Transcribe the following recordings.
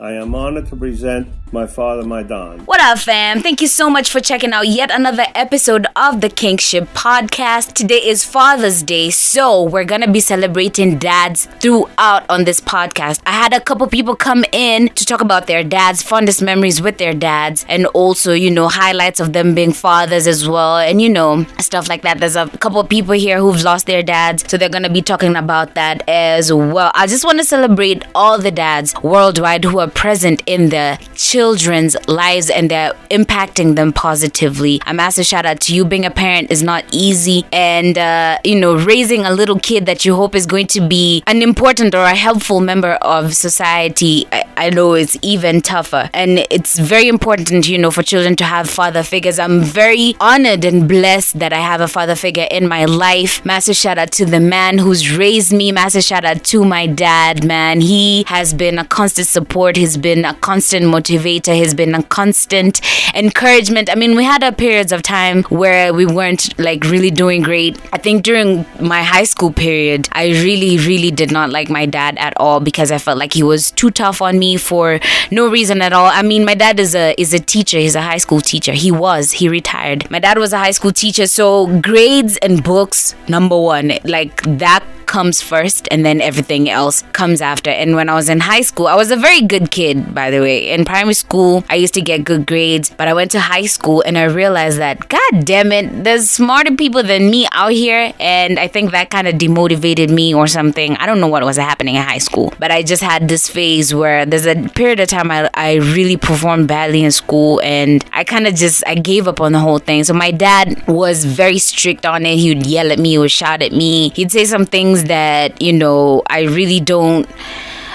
I am honored to present my father, my Don. What up, fam? Thank you so much for checking out yet another episode of the Kingship Podcast. Today is Father's Day, so we're gonna be celebrating dads throughout on this podcast. I had a couple people come in to talk about their dads, fondest memories with their dads, and also, you know, highlights of them being fathers as well, and you know, stuff like that. There's a couple people here who've lost their dads, so they're gonna be talking about that as well. I just wanna celebrate all the dads worldwide who are present in the children children's lives and they're impacting them positively. A massive shout out to you. Being a parent is not easy, and uh, you know, raising a little kid that you hope is going to be an important or a helpful member of society, I, I know it's even tougher. And it's very important, you know, for children to have father figures. I'm very honored and blessed that I have a father figure in my life. Massive shout out to the man who's raised me. Massive shout out to my dad, man. He has been a constant support. He's been a constant motivator. He's been a constant encouragement. I mean, we had our periods of time where we weren't like really doing great. I think during my high school period, I really, really did not like my dad at all because I felt like he was too tough on me for no reason at all. I mean, my dad is a is a teacher. He's a high school teacher. He was. He retired. My dad was a high school teacher, so grades and books number one. Like that comes first and then everything else comes after. And when I was in high school, I was a very good kid, by the way. In primary school, I used to get good grades, but I went to high school and I realized that, god damn it, there's smarter people than me out here. And I think that kind of demotivated me or something. I don't know what was happening in high school, but I just had this phase where there's a period of time I, I really performed badly in school and I kind of just, I gave up on the whole thing. So my dad was very strict on it. He would yell at me, he would shout at me. He'd say some things things that, you know, I really don't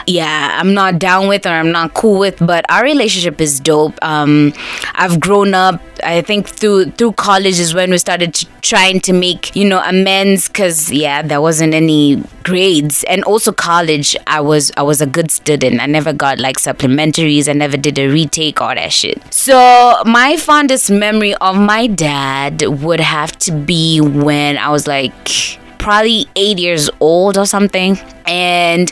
yeah, I'm not down with or I'm not cool with, but our relationship is dope. Um, I've grown up. I think through through college is when we started to, trying to make you know amends because yeah, there wasn't any grades, and also college. I was I was a good student. I never got like supplementaries. I never did a retake or that shit. So my fondest memory of my dad would have to be when I was like probably eight years old or something. And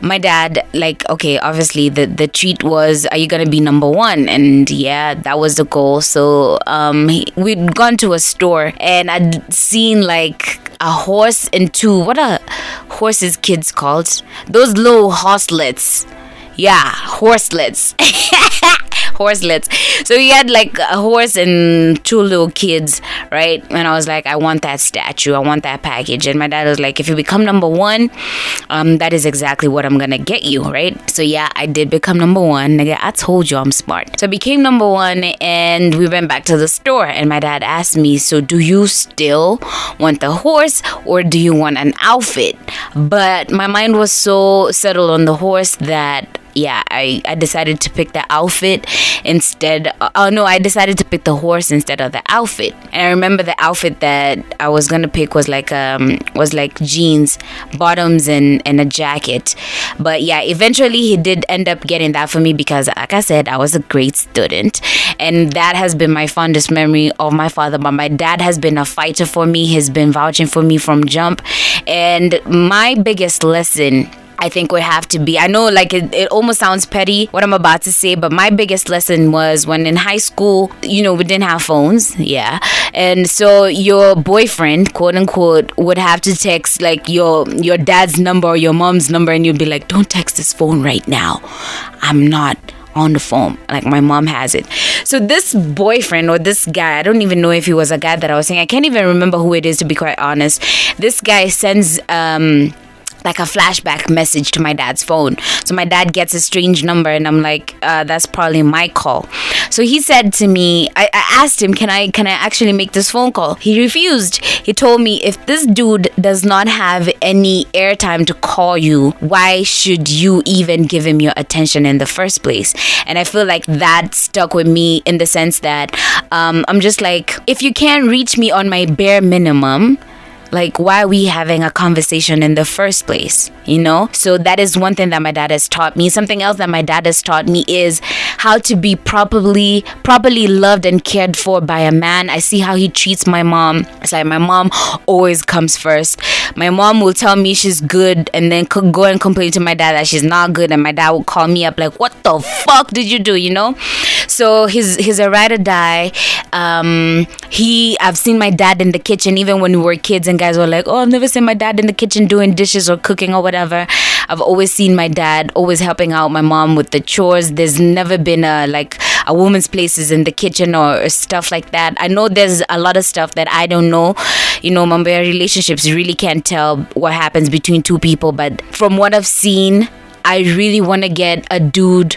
my dad like okay obviously the the treat was are you gonna be number one? And yeah that was the goal. So um he, we'd gone to a store and i'd seen like a horse and two what are horses kids called? Those little horselets. Yeah horselets horselets. So he had like a horse and two little kids, right? And I was like, I want that statue. I want that package. And my dad was like, if you become number one, um, that is exactly what I'm gonna get you, right? So yeah, I did become number one. Nigga, I told you I'm smart. So I became number one, and we went back to the store. And my dad asked me, so do you still want the horse or do you want an outfit? But my mind was so settled on the horse that yeah, I, I decided to pick the outfit instead. Oh no, I decided to pick the horse instead of the outfit. And I remember the outfit that I was gonna pick was like um was like jeans, bottoms, and and a jacket. But yeah, eventually he did end up getting that for me because, like I said, I was a great student, and that has been my fondest memory of my father. But my dad has been a fighter for me. He's been vouching for me from jump, and my biggest lesson I think would have to be. I know, like, it, it almost sounds petty what I'm about to say, but my biggest lesson was when in high school, you know, we didn't have phones, yeah. And so your boyfriend, quote unquote, would have to text like your your dad's number or your mom's number, and you'd be like, don't text this phone right now. I'm not on the phone. Like my mom has it. So this boyfriend or this guy, I don't even know if he was a guy that I was saying. I can't even remember who it is to be quite honest. This guy sends um like a flashback message to my dad's phone. So my dad gets a strange number, and I'm like, uh, that's probably my call. So he said to me, I, I asked him, can I can I actually make this phone call? He refused. He told me if this dude does not have any airtime to call you, why should you even give him your attention in the first place? And I feel like that stuck with me in the sense that um, I'm just like, if you can't reach me on my bare minimum like, why are we having a conversation in the first place? You know? So that is one thing that my dad has taught me. Something else that my dad has taught me is how to be properly properly loved and cared for by a man. I see how he treats my mom. It's like my mom always comes first. My mom will tell me she's good and then go and complain to my dad that she's not good and my dad will call me up like, "What the fuck did you do?" you know? So he's he's a ride or die. Um, he I've seen my dad in the kitchen even when we were kids and guys were like, "Oh, I've never seen my dad in the kitchen doing dishes or cooking or whatever." I've always seen my dad always helping out my mom with the chores. There's never been a like a woman's places in the kitchen or stuff like that. I know there's a lot of stuff that I don't know. You know, my relationships really can't tell what happens between two people, but from what I've seen I really want to get a dude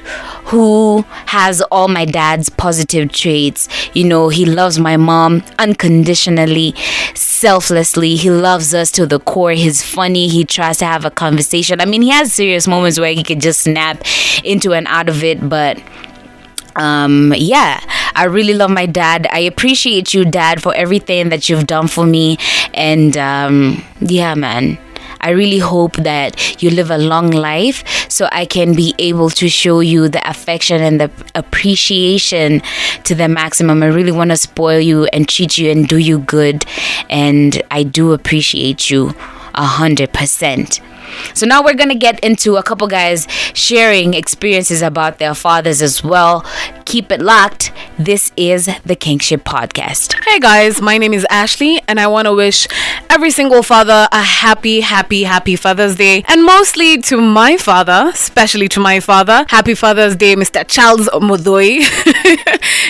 who has all my dad's positive traits. You know, he loves my mom unconditionally, selflessly. He loves us to the core. He's funny. He tries to have a conversation. I mean, he has serious moments where he could just snap into and out of it, but um yeah i really love my dad i appreciate you dad for everything that you've done for me and um yeah man I really hope that you live a long life so I can be able to show you the affection and the appreciation to the maximum. I really want to spoil you and treat you and do you good. And I do appreciate you a hundred percent. So now we're gonna get into a couple guys sharing experiences about their fathers as well. Keep it locked. This is the Kingship Podcast. Hey guys, my name is Ashley, and I want to wish every single father a happy, happy, happy Father's Day, and mostly to my father, especially to my father. Happy Father's Day, Mr. Charles Omodoi.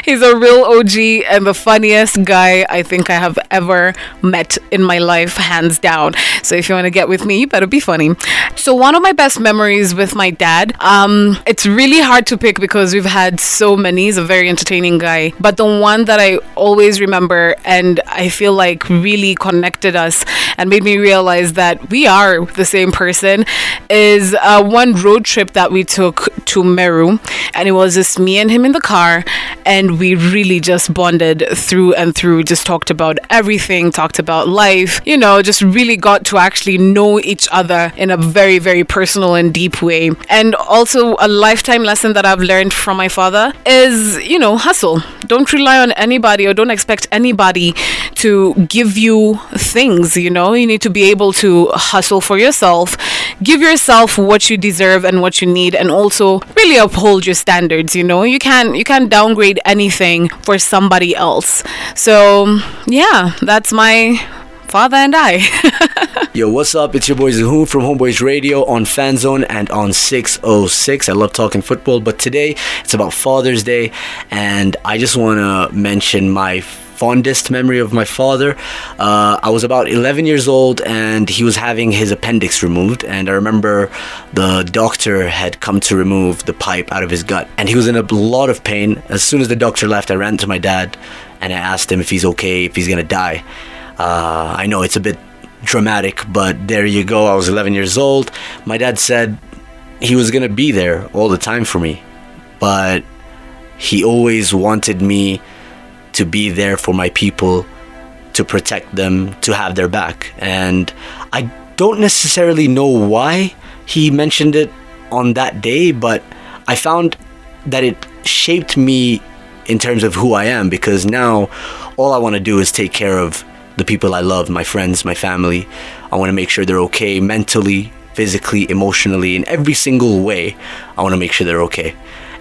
He's a real OG and the funniest guy I think I have ever met in my life, hands down. So if you want to get with me, you better be funny. So one of my best memories with my dad, um, it's really hard to pick because we've had so many. He's a very entertaining guy, but the one that I always remember and I feel like really connected us and made me realize that we are the same person is uh, one road trip that we took to Meru, and it was just me and him in the car, and we really just bonded through and through. Just talked about everything, talked about life, you know, just really got to actually know each other in a very, very personal and deep way. And also, a lifetime lesson that I've learned from my father is, you know, hustle. Don't rely on anybody or don't expect anybody to give you things, you know. You need to be able to hustle for yourself, give yourself what you deserve and what you need, and also really uphold your standards, you know. You can't you can't downgrade anything for somebody else. So yeah, that's my father and I. Yo, what's up? It's your boy Zahoon from Homeboys Radio on Fanzone and on 606. I love talking football, but today it's about Father's Day, and I just want to mention my fondest memory of my father. Uh, I was about 11 years old and he was having his appendix removed. And I remember the doctor had come to remove the pipe out of his gut. And he was in a lot of pain. As soon as the doctor left, I ran to my dad and I asked him if he's okay, if he's gonna die. Uh, I know it's a bit dramatic, but there you go. I was 11 years old. My dad said he was gonna be there all the time for me, but he always wanted me to be there for my people, to protect them, to have their back. And I don't necessarily know why he mentioned it on that day, but I found that it shaped me in terms of who I am because now all I want to do is take care of the people I love, my friends, my family. I want to make sure they're okay mentally, physically, emotionally, in every single way. I want to make sure they're okay.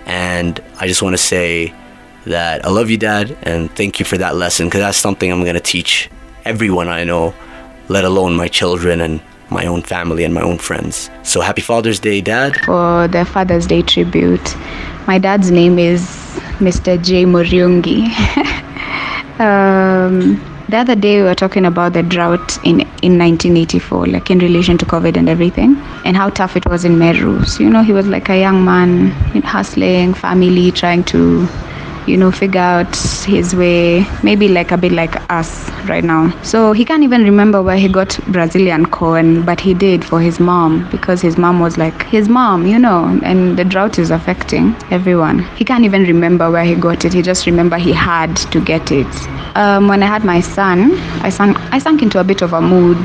And I just want to say that I love you, Dad, and thank you for that lesson because that's something I'm going to teach everyone I know, let alone my children and my own family and my own friends. So happy Father's Day, Dad. For the Father's Day tribute, my dad's name is Mr. J. Muriungi. um, the other day we were talking about the drought in, in 1984, like in relation to COVID and everything, and how tough it was in Meru. So, you know, he was like a young man hustling, family, trying to you know, figure out his way, maybe like a bit like us right now. So he can't even remember where he got Brazilian corn, but he did for his mom because his mom was like his mom, you know, and the drought is affecting everyone. He can't even remember where he got it. He just remember he had to get it. Um, when I had my son, I sank, I into a bit of a mood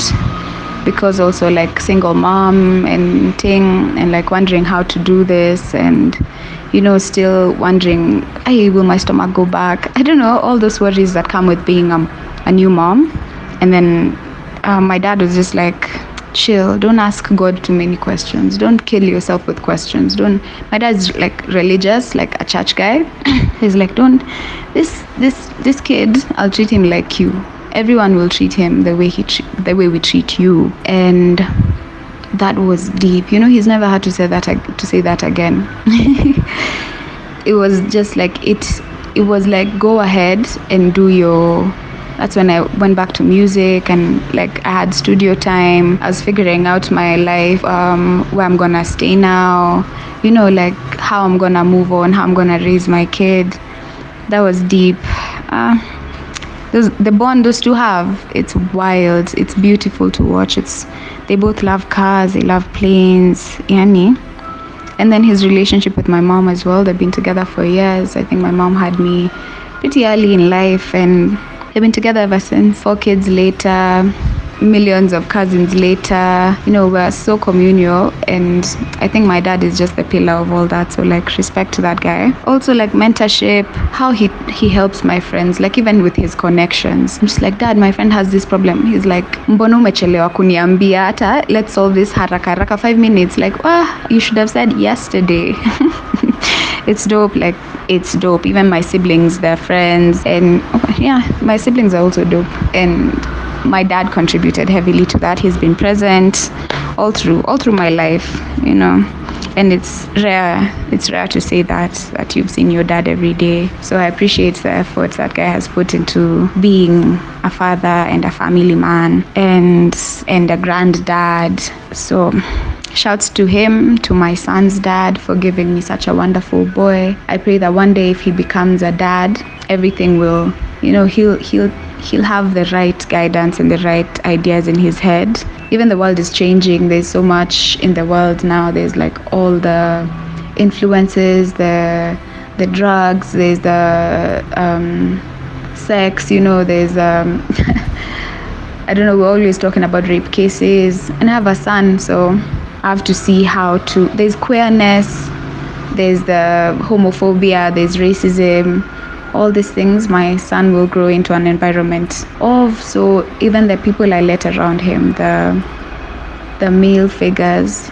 because also like single mom and thing and like wondering how to do this and you know still wondering hey will my stomach go back? I don't know all those worries that come with being a, a new mom. And then um, my dad was just like chill don't ask god too many questions. Don't kill yourself with questions. Don't my dad's like religious like a church guy. He's like don't this this this kid i'll treat him like you. Everyone will treat him the way he tre- the way we treat you. And that was deep you know he's never had to say that to say that again it was just like it it was like go ahead and do your that's when I went back to music and like I had studio time. I was figuring out my life, um, where I'm gonna stay now, you know, like how I'm gonna move on, how I'm gonna raise my kid. That was deep. Uh, those, the bond those two have, it's wild. It's beautiful to watch. It's they both love cars, they love planes, yani. And then his relationship with my mom as well. They've been together for years. I think my mom had me pretty early in life and They've been together ever since. Four kids later, millions of cousins later. You know, we're so communal, and I think my dad is just the pillar of all that. So, like, respect to that guy. Also, like mentorship, how he he helps my friends, like even with his connections. I'm just like, Dad, my friend has this problem. He's like, mbona umechelewa kuniambia hata let's solve this haraka haraka five minutes. Like, ah, you should have said yesterday. it's dope like it's dope even my siblings their friends and yeah my siblings are also dope and my dad contributed heavily to that. He's been present all through all through my life you know. And it's rare it's rare to say that that you've seen your dad every day. So i appreciate the efforts that guy has put into being a father and a family man and and a granddad. So Shouts to him, to my son's dad for giving me such a wonderful boy. I pray that one day if he becomes a dad, everything will, you know, he'll he'll he'll have the right guidance and the right ideas in his head. Even the world is changing. There's so much in the world now. There's like all the influences, the the drugs, there's the um, sex, you know, there's um, I don't know, we're always talking about rape cases. And I have a son, so I have to see how to. There's queerness, there's the homophobia, there's racism, all these things. My son will grow into an environment of. So even the people I let around him, the the male figures,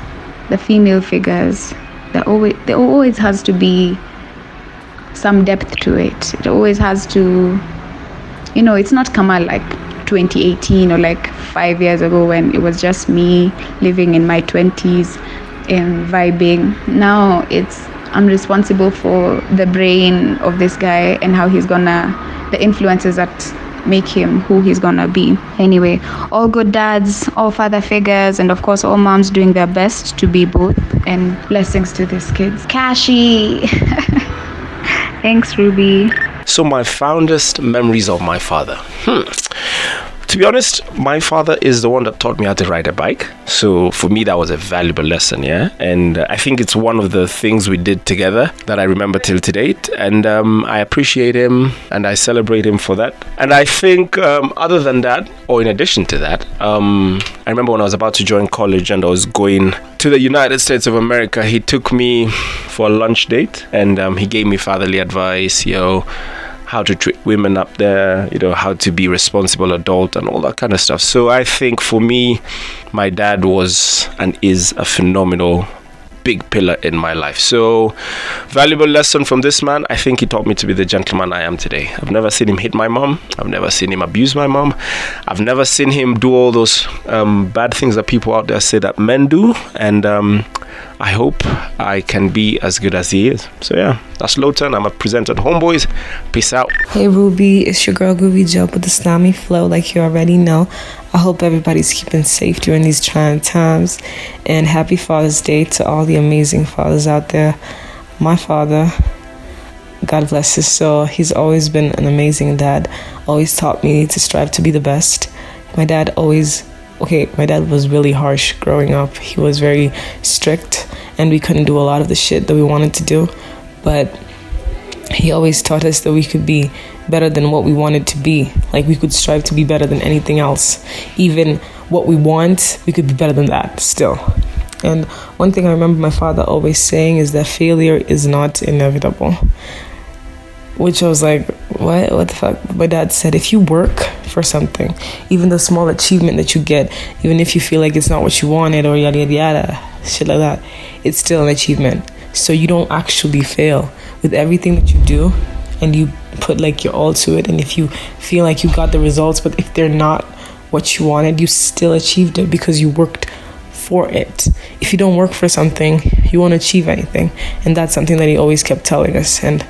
the female figures, there always there always has to be some depth to it. It always has to, you know, it's not Kamal like 2018 or like five years ago when it was just me living in my 20s and vibing. Now it's I'm responsible for the brain of this guy and how he's gonna, the influences that make him who he's gonna be. Anyway, all good dads, all father figures, and of course, all moms doing their best to be both. And blessings to these kids. Kashi! Thanks, Ruby. So, my fondest memories of my father. Hmm. To be honest, my father is the one that taught me how to ride a bike. So, for me, that was a valuable lesson, yeah. And I think it's one of the things we did together that I remember till to date. And um, I appreciate him and I celebrate him for that. And I think, um, other than that, or in addition to that, um, I remember when I was about to join college and I was going to the United States of America, he took me for a lunch date and um, he gave me fatherly advice, you know how to treat women up there, you know, how to be responsible adult and all that kind of stuff. So I think for me, my dad was and is a phenomenal big pillar in my life. So, valuable lesson from this man. I think he taught me to be the gentleman I am today. I've never seen him hit my mom. I've never seen him abuse my mom. I've never seen him do all those um, bad things that people out there say that men do. And um, I hope I can be as good as he is. So, yeah, that's Lowton. I'm a presenter at Homeboys. Peace out. Hey Ruby, it's your girl Groovy Joe with the Snami Flow, like you already know. I hope everybody's keeping safe during these trying times. And happy Father's Day to all the amazing fathers out there. My father, God bless his soul, he's always been an amazing dad. Always taught me to strive to be the best. My dad always, okay, my dad was really harsh growing up. He was very strict, and we couldn't do a lot of the shit that we wanted to do. But he always taught us that we could be better than what we wanted to be. Like we could strive to be better than anything else. Even what we want, we could be better than that still. And one thing I remember my father always saying is that failure is not inevitable. Which I was like, what? What the fuck? My dad said, if you work for something, even the small achievement that you get, even if you feel like it's not what you wanted or yada yada yada, shit like that, it's still an achievement. So you don't actually fail with everything that you do, and you put like your all to it. And if you feel like you got the results, but if they're not what you wanted, you still achieved it because you worked for it. If you don't work for something, you won't achieve anything. And that's something that he always kept telling us. And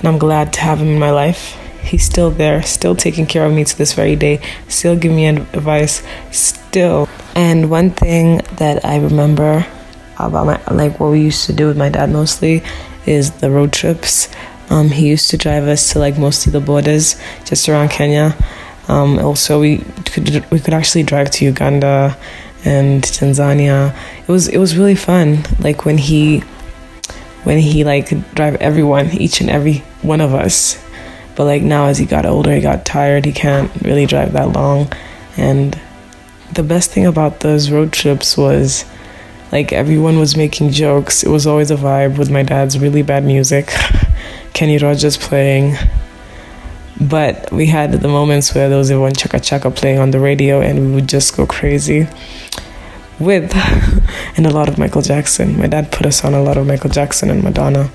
and I'm glad to have him in my life. He's still there, still taking care of me to this very day, still giving me advice, still. And one thing that I remember about my like what we used to do with my dad mostly is the road trips. Um, he used to drive us to like mostly the borders just around Kenya. Um, also, we could we could actually drive to Uganda and Tanzania. It was it was really fun. Like when he when he like drive everyone, each and every one of us. But like now as he got older, he got tired. He can't really drive that long. And the best thing about those road trips was like everyone was making jokes. It was always a vibe with my dad's really bad music. Kenny Rogers playing. But we had the moments where there was one chaka chaka playing on the radio and we would just go crazy with and a lot of Michael Jackson. My dad put us on a lot of Michael Jackson and Madonna.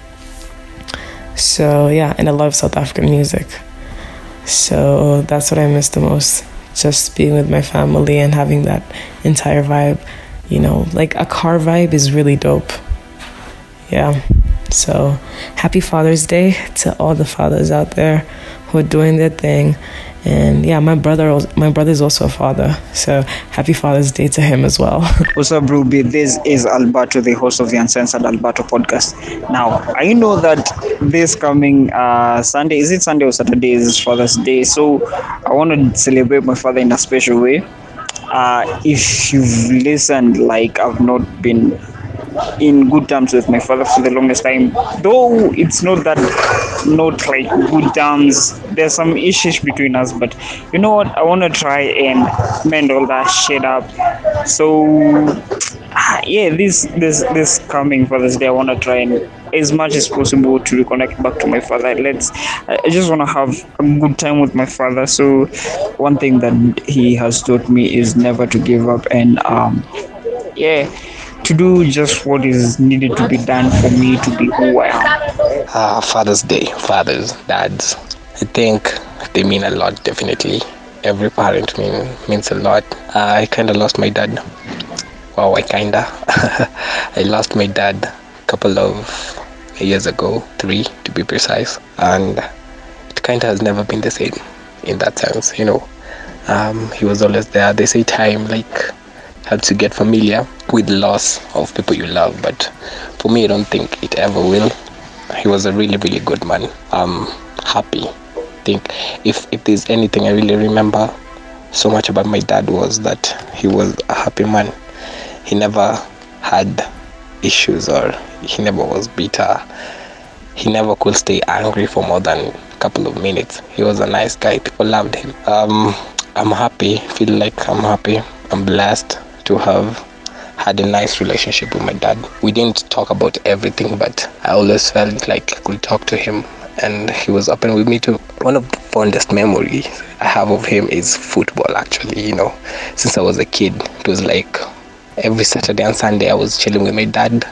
So yeah, and a lot of South African music. So that's what I miss the most. Just being with my family and having that entire vibe. You know, like a car vibe is really dope. Yeah. So happy Father's Day to all the fathers out there who are doing their thing and yeah, my brother, my brother is also a father. So happy Father's Day to him as well. What's up, Ruby? This is Alberto, the host of the Uncensored Alberto podcast. Now, I know that this coming uh, Sunday, is it Sunday or Saturday, is Father's Day. So I want to celebrate my father in a special way. Uh, if you've listened, like I've not been in good terms with my father for the longest time. Though it's not that not like good terms. There's some issues between us, but you know what? I want to try and mend all that shit up. So yeah, this this this coming Father's Day, I want to try and as much as possible to reconnect back to my father. Let's. I just want to have a good time with my father. So one thing that he has taught me is never to give up and um yeah to do just what is needed to be done for me to be who I am. Uh, Father's Day, fathers, dads. I think they mean a lot, definitely. Every parent mean, means a lot. Uh, I kind of lost my dad. Wow, I kinda. I lost my dad a couple of years ago, three to be precise, and it kind of has never been the same in that sense, you know. Um, he was always there. They say time, like helps you get familiar with loss of people you love but for me i don't think it ever will. He was a really really good man. I'm happy. I think if if there's anything i really remember so much about my dad was that he was a happy man. He never had issues or he never was bitter. He never could stay angry for more than a couple of minutes. He was a nice guy. People loved him. Um i'm happy. Feel like i'm happy. I'm blessed to have had a nice relationship with my dad. We didn't talk about everything, but I always felt like I could talk to him and he was open with me too. One of the fondest memories I have of him is football actually, you know. Since I was a kid, it was like every Saturday and Sunday I was chilling with my dad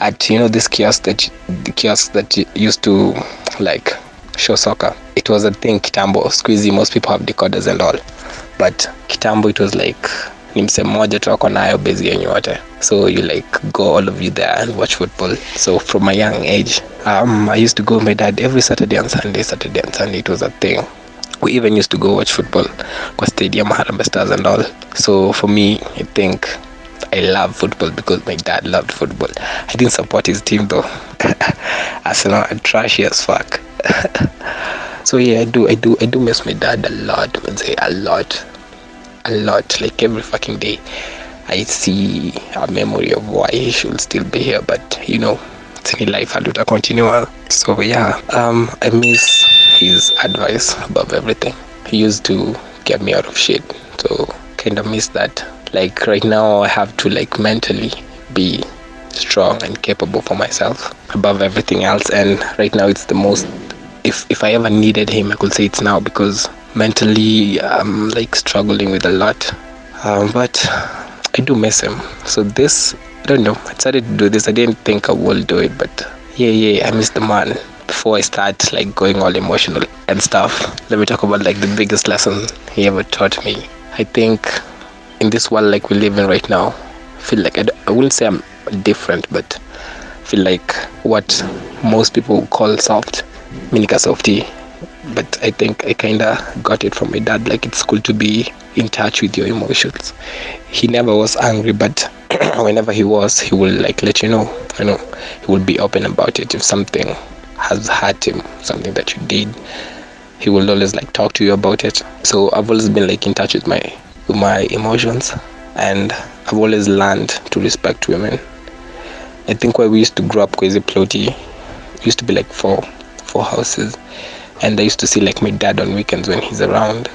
at you know this kiosk that the kiosk that used to like show soccer. It was a thing Kitambo, squeezy, most people have decoders and all. But Kitambo it was like ni msemo mmoja tu ako nayo bezi yenyu wote so you like go all of you there and watch football so from a young age um, i used to go my dad every saturday and sunday saturday and sunday it was a thing we even used to go watch football kwa stadium Harambee Stars and all so for me i think I love football because my dad loved football. I didn't support his team though. Arsenal are trashy as fuck. so yeah, I do, I do, I do miss my dad a lot. I say a lot a lot like every fucking day i see a memory of why he should still be here but you know it's in life to continual. so yeah um i miss his advice above everything he used to get me out of shit so kind of miss that. Like right now, I have to like mentally be strong and capable for myself above everything else. And right now, it's the most. If if I ever needed him, I could say it's now because mentally I'm like struggling with a lot. Um, but I do miss him. So this, I don't know. I decided to do this. I didn't think I will do it, but yeah, yeah, I miss the man. Before I start like going all emotional and stuff, let me talk about like the biggest lesson he ever taught me. I think in this world like we live in right now, I feel like i wouldn't say I'm different, but I feel like what most people call soft, minika softy. But I think I kinda got it from my dad. Like it's cool to be in touch with your emotions. He never was angry, but whenever he was, he will like let you know. You know, he will be open about it if something has hurt him, something that you did. He will always like talk to you about it. So I've always been like in touch with my with my emotions, and I've always learned to respect women. I think where we used to grow up, crazy Ploti, used to be like four four houses, and I used to see like my dad on weekends when he's around.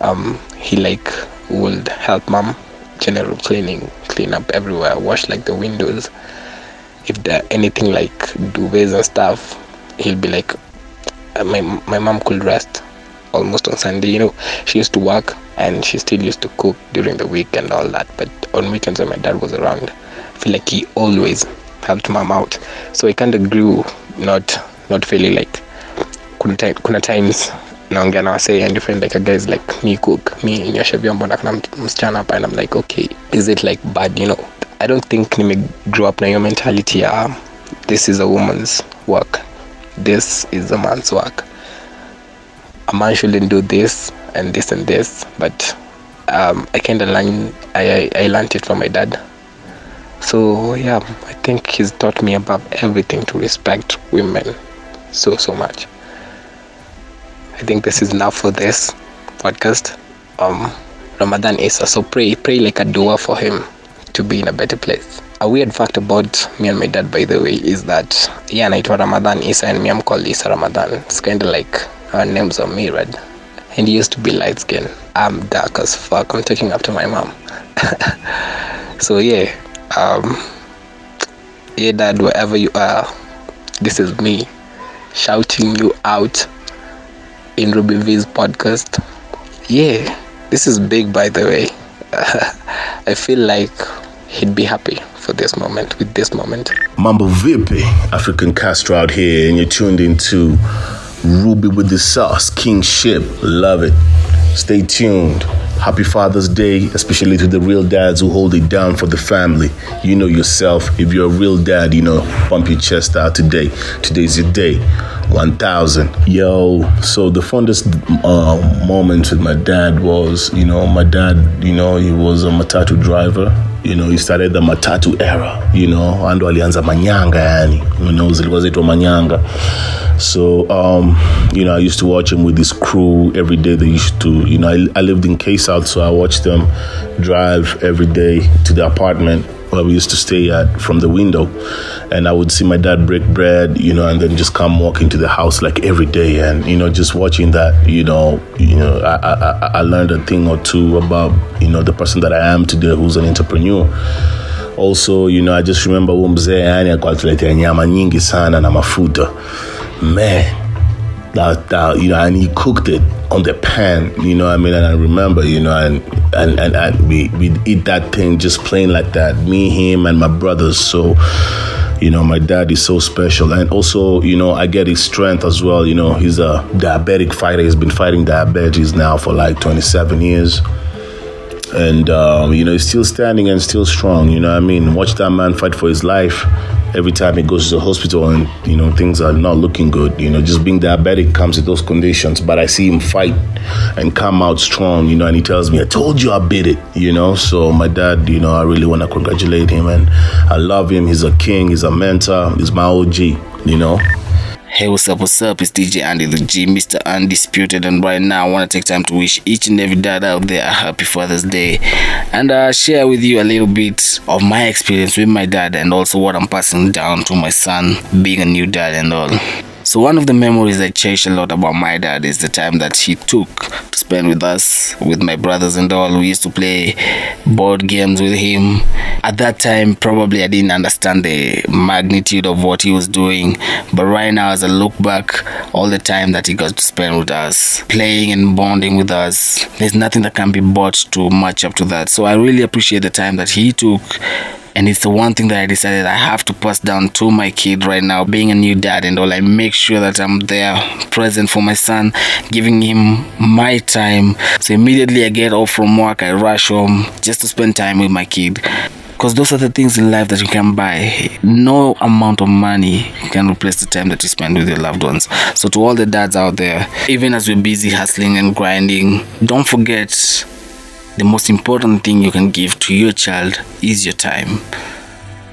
Um, he like would help mom general cleaning, clean up everywhere, wash like the windows. If there anything like duvets and stuff, he'll be like, uh, my my mom could rest almost on Sunday. You know, she used to work and she still used to cook during the week and all that. But on weekends when my dad was around, I feel like he always helped mom out. So I kind of grew not not feeling like kuna, time, kuna times naongea na wasee and feel like a guy is like me cook me nyoshe vyombo na kuna msichana hapa and I'm like okay is it like bad you know? I don't think nime grow up na hiyo mentality ya this is a woman's work this is a man's work. A man shouldn't do this and this and this but um, I kind of I, I, I learned it from my dad. So yeah I think he's taught me above everything to respect women so so much I think this is enough for this podcast. Um, Ramadan Isa. So pray, pray like a dua for him to be in a better place. A weird fact about me and my dad, by the way, is that yeah, anaitwa Ramadan Isa and me I'm called Isa Ramadan. It's kind of like our names are mirrored. And he used to be light skinned. I'm dark as fuck. I'm taking after my mom. so yeah, um, yeah, dad, wherever you are, this is me shouting you out in Ruby V's podcast. Yeah, this is big, by the way. I feel like he'd be happy for this moment, with this moment. Mambo Vipi, African Castro out here, and you're tuned into Ruby with the Sauce, Kingship. Love it. Stay tuned. Happy Father's Day, especially to the real dads who hold it down for the family. You know yourself. If you're a real dad, you know, bump your chest out today. Today's your day. 1000. Yo, so the fondest uh, moment with my dad was, you know, my dad, you know, he was a matatu driver. You know, he started the matatu era, you know, ando alianza manyanga yani, you know, zilikuwa zaitwa manyanga. So, um, you know, I used to watch him with his crew every day. They used to, you know, I, I lived in K South, so I watched them drive every day to the apartment where we used to stay at from the window. And I would see my dad break bread, you know, and then just come walk into the house like every day. And, you know, just watching that, you know, you know, I, I, I learned a thing or two about, you know, the person that I am today who's an entrepreneur. Also, you know, I just remember huyu mzee yani alikuwa atuletea nyama sana na. Man, that, that you know, and he cooked it on the pan, you know I mean? And I remember, you know, and and, and, and we we'd eat that thing just plain like that. Me, him, and my brothers. So, you know, my dad is so special. And also, you know, I get his strength as well. You know, he's a diabetic fighter. He's been fighting diabetes now for like 27 years. And, um, you know, he's still standing and still strong. You know I mean? Watch that man fight for his life every time he goes to the hospital and, you know, things are not looking good. You know, just being diabetic comes with those conditions. But I see him fight and come out strong, you know, and he tells me, I told you I beat it, you know? So my dad, you know, I really want to congratulate him and I love him. He's a king, he's a mentor, he's my OG, you know? Hey, what's up? What's up? It's DJ Andy the G, Mr. Undisputed, and right now I want to take time to wish each and every dad out there a happy Father's Day and uh, share with you a little bit of my experience with my dad and also what I'm passing down to my son, being a new dad and all. So one of the memories I cherish a lot about my dad is the time that he took to spend with us, with my brothers and all. We used to play board games with him. At that time, probably I didn't understand the magnitude of what he was doing. But right now, as I look back, all the time that he got to spend with us, playing and bonding with us, there's nothing that can be bought to match up to that. So I really appreciate the time that he took and it's the one thing that I decided I have to pass down to my kid right now. Being a new dad and all, I make sure that I'm there, present for my son, giving him my time. So immediately I get off from work, I rush home just to spend time with my kid. Because those are the things in life that you can buy. No amount of money can replace the time that you spend with your loved ones. So, to all the dads out there, even as we're busy hustling and grinding, don't forget the most important thing you can give to your child is your time.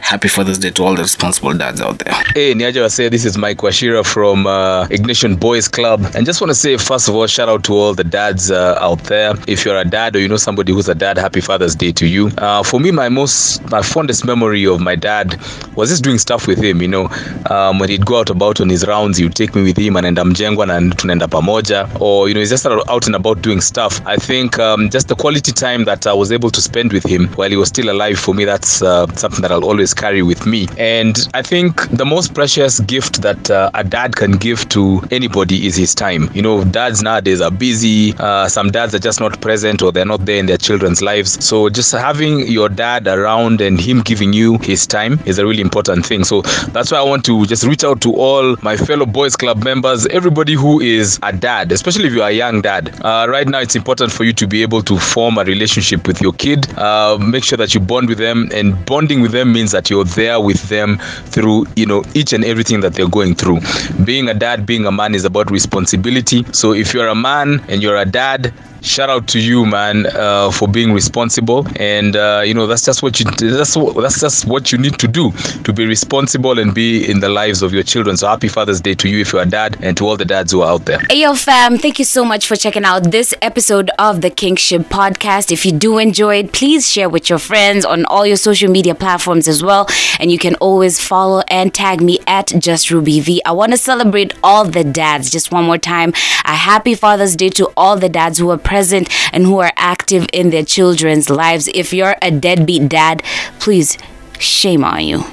Happy Father's Day to all the responsible dads out there. Hey, Niaja say this is Mike Wachira from uh, Ignition Boys Club. And just want to say, first of all, shout out to all the dads uh, out there. If you're a dad or you know somebody who's a dad, happy Father's Day to you. Uh, for me, my most, my fondest memory of my dad was just doing stuff with him. You know, um, when he'd go out about on his rounds, he'd take me with him and mjengwa and tunaenda pamoja. Or, you know, he's just out and about doing stuff. I think um, just the quality time that I was able to spend with him while he was still alive, for me, that's uh, something that I'll always carry with me. And I think the most precious gift that uh, a dad can give to anybody is his time. You know, dads nowadays are busy. Uh, some dads are just not present or they're not there in their children's lives. So just having your dad around and him giving you his time is a really important thing. So that's why I want to just reach out to all my fellow boys club members, everybody who is a dad, especially if you're a young dad. Uh, right now, it's important for you to be able to form a relationship with your kid. Uh, make sure that you bond with them, and bonding with them means that you're there with them through you know each and everything that they're going through. Being a dad being a man is about responsibility. So if you're a man and you're a dad shout out to you man uh, for being responsible and uh, you know that's just what you that's that's just what you need to do to be responsible and be in the lives of your children so happy father's day to you if you're a dad and to all the dads who are out there Hey, yo, fam, thank you so much for checking out this episode of the Kingship Podcast. If you do enjoy it, please share with your friends on all your social media platforms as well. And you can always follow and tag me at Just Ruby V. I want to celebrate all the dads just one more time. A happy Father's Day to all the dads who are present and who are active in their children's lives. If you're a deadbeat dad, please shame on you.